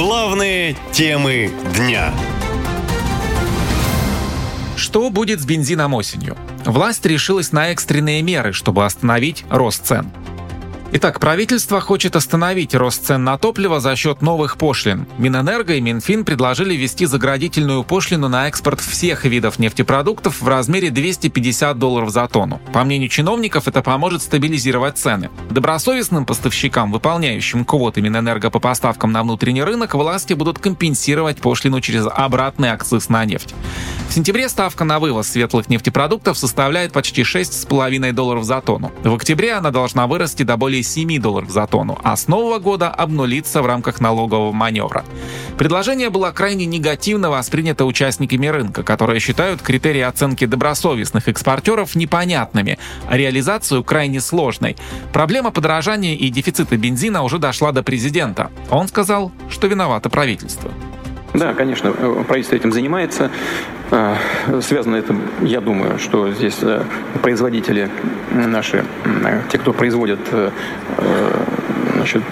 Главные темы дня. Что будет с бензином осенью? Власть решилась на экстренные меры, чтобы остановить рост цен. Итак, правительство хочет остановить рост цен на топливо за счет новых пошлин. Минэнерго и Минфин предложили ввести заградительную пошлину на экспорт всех видов нефтепродуктов в размере 250 долларов за тонну. По мнению чиновников, это поможет стабилизировать цены. Добросовестным поставщикам, выполняющим квоты Минэнерго по поставкам на внутренний рынок, власти будут компенсировать пошлину через обратный акциз на нефть. В сентябре ставка на вывоз светлых нефтепродуктов составляет почти 6,5 долларов за тонну. В октябре она должна вырасти до более 7 долларов за тонну, а с нового года обнулиться в рамках налогового маневра. Предложение было крайне негативно воспринято участниками рынка, которые считают критерии оценки добросовестных экспортеров непонятными, а реализацию крайне сложной. Проблема подорожания и дефицита бензина уже дошла до президента. Он сказал, что виновато правительство. Да, конечно, правительство этим занимается. А, связано это, я думаю, что здесь э, производители наши, те, кто производят э, значит,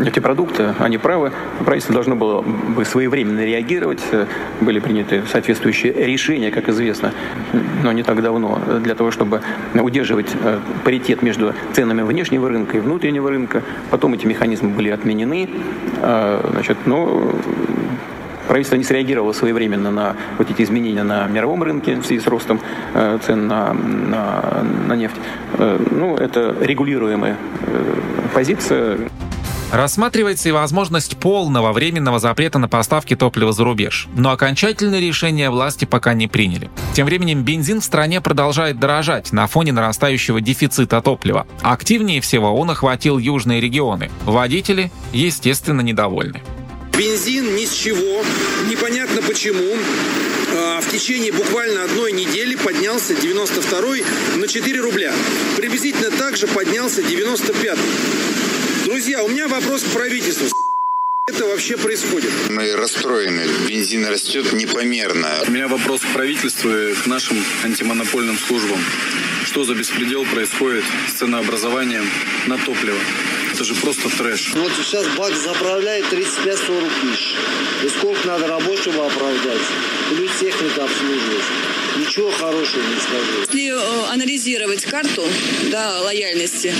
нефтепродукты, они правы. Правительство должно было бы своевременно реагировать. Были приняты соответствующие решения, как известно, но не так давно, для того, чтобы удерживать э, паритет между ценами внешнего рынка и внутреннего рынка. Потом эти механизмы были отменены. А, значит, но правительство не среагировало своевременно на вот эти изменения на мировом рынке в связи с ростом э, цен на, на, на нефть. Э, ну, это регулируемая э, позиция. Рассматривается и возможность полного временного запрета на поставки топлива за рубеж, но окончательное решение власти пока не приняли. Тем временем бензин в стране продолжает дорожать на фоне нарастающего дефицита топлива. Активнее всего он охватил южные регионы. Водители, естественно, недовольны. Бензин ни с чего, непонятно почему. А, в течение буквально одной недели поднялся 92 на 4 рубля. Приблизительно так же поднялся 95 Друзья, у меня вопрос к правительству это вообще происходит? Мы расстроены. Бензин растет непомерно. У меня вопрос к правительству и к нашим антимонопольным службам. Что за беспредел происходит с ценообразованием на топливо? Это же просто трэш. Вот сейчас бак заправляет 35-40 тысяч. И сколько надо рабочего оправдать? Плюс техника обслуживать. Ничего хорошего не скажу. Если э, анализировать карту да, лояльности,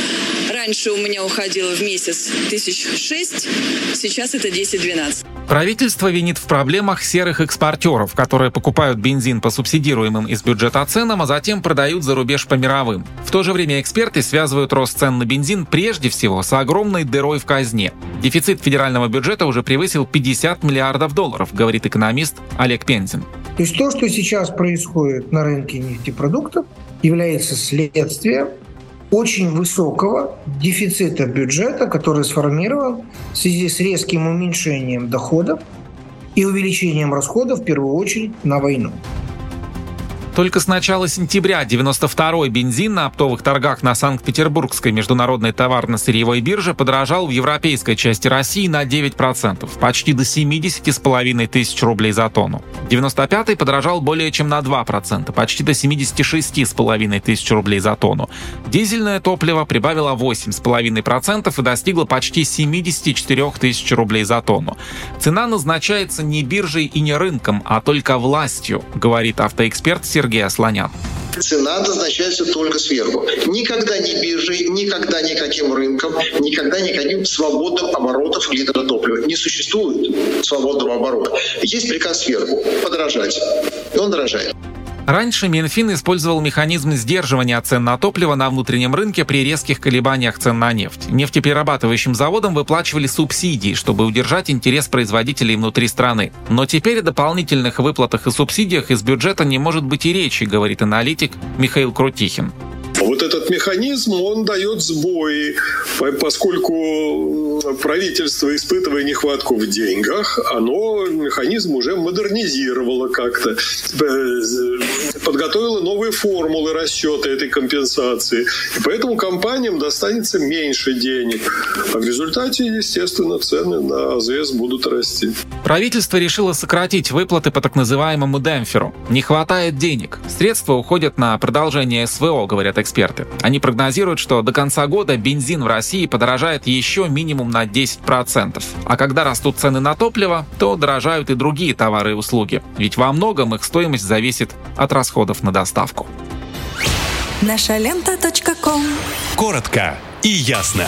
раньше у меня уходило в месяц тысяч шесть, сейчас это 10-12. Правительство винит в проблемах серых экспортеров, которые покупают бензин по субсидируемым из бюджета ценам, а затем продают за рубеж по мировым. В то же время эксперты связывают рост цен на бензин прежде всего с огромной дырой в казне. Дефицит федерального бюджета уже превысил 50 миллиардов долларов, говорит экономист Олег Пензин. То есть то, что сейчас происходит на рынке нефтепродуктов, является следствием очень высокого дефицита бюджета, который сформирован в связи с резким уменьшением доходов и увеличением расходов, в первую очередь, на войну. Только с начала сентября 92-й бензин на оптовых торгах на Санкт-Петербургской международной товарно-сырьевой бирже подорожал в европейской части России на 9%, почти до 70,5 тысяч рублей за тонну. 95-й подорожал более чем на 2%, почти до 76,5 тысяч рублей за тонну. Дизельное топливо прибавило 8,5% и достигло почти 74 тысяч рублей за тонну. Цена назначается не биржей и не рынком, а только властью, говорит автоэксперт Сергей Сергей Асланян. Цена назначается только сверху. Никогда не биржей, никогда никаким рынком, никогда никаким свободным оборотов литра топлива. Не существует свободного оборота. Есть приказ сверху – подорожать. И он дорожает. Раньше Минфин использовал механизм сдерживания цен на топливо на внутреннем рынке при резких колебаниях цен на нефть. Нефтеперерабатывающим заводам выплачивали субсидии, чтобы удержать интерес производителей внутри страны. Но теперь о дополнительных выплатах и субсидиях из бюджета не может быть и речи, говорит аналитик Михаил Крутихин. Вот этот механизм, он дает сбои, поскольку правительство, испытывая нехватку в деньгах, оно механизм уже модернизировало как-то, э, подготовило новые формулы расчета этой компенсации. И поэтому компаниям достанется меньше денег. А в результате, естественно, цены на АЗС будут расти. Правительство решило сократить выплаты по так называемому демпферу. Не хватает денег. Средства уходят на продолжение СВО, говорят эксперты эксперты. Они прогнозируют, что до конца года бензин в России подорожает еще минимум на 10%. А когда растут цены на топливо, то дорожают и другие товары и услуги. Ведь во многом их стоимость зависит от расходов на доставку. Наша лента. Коротко и ясно.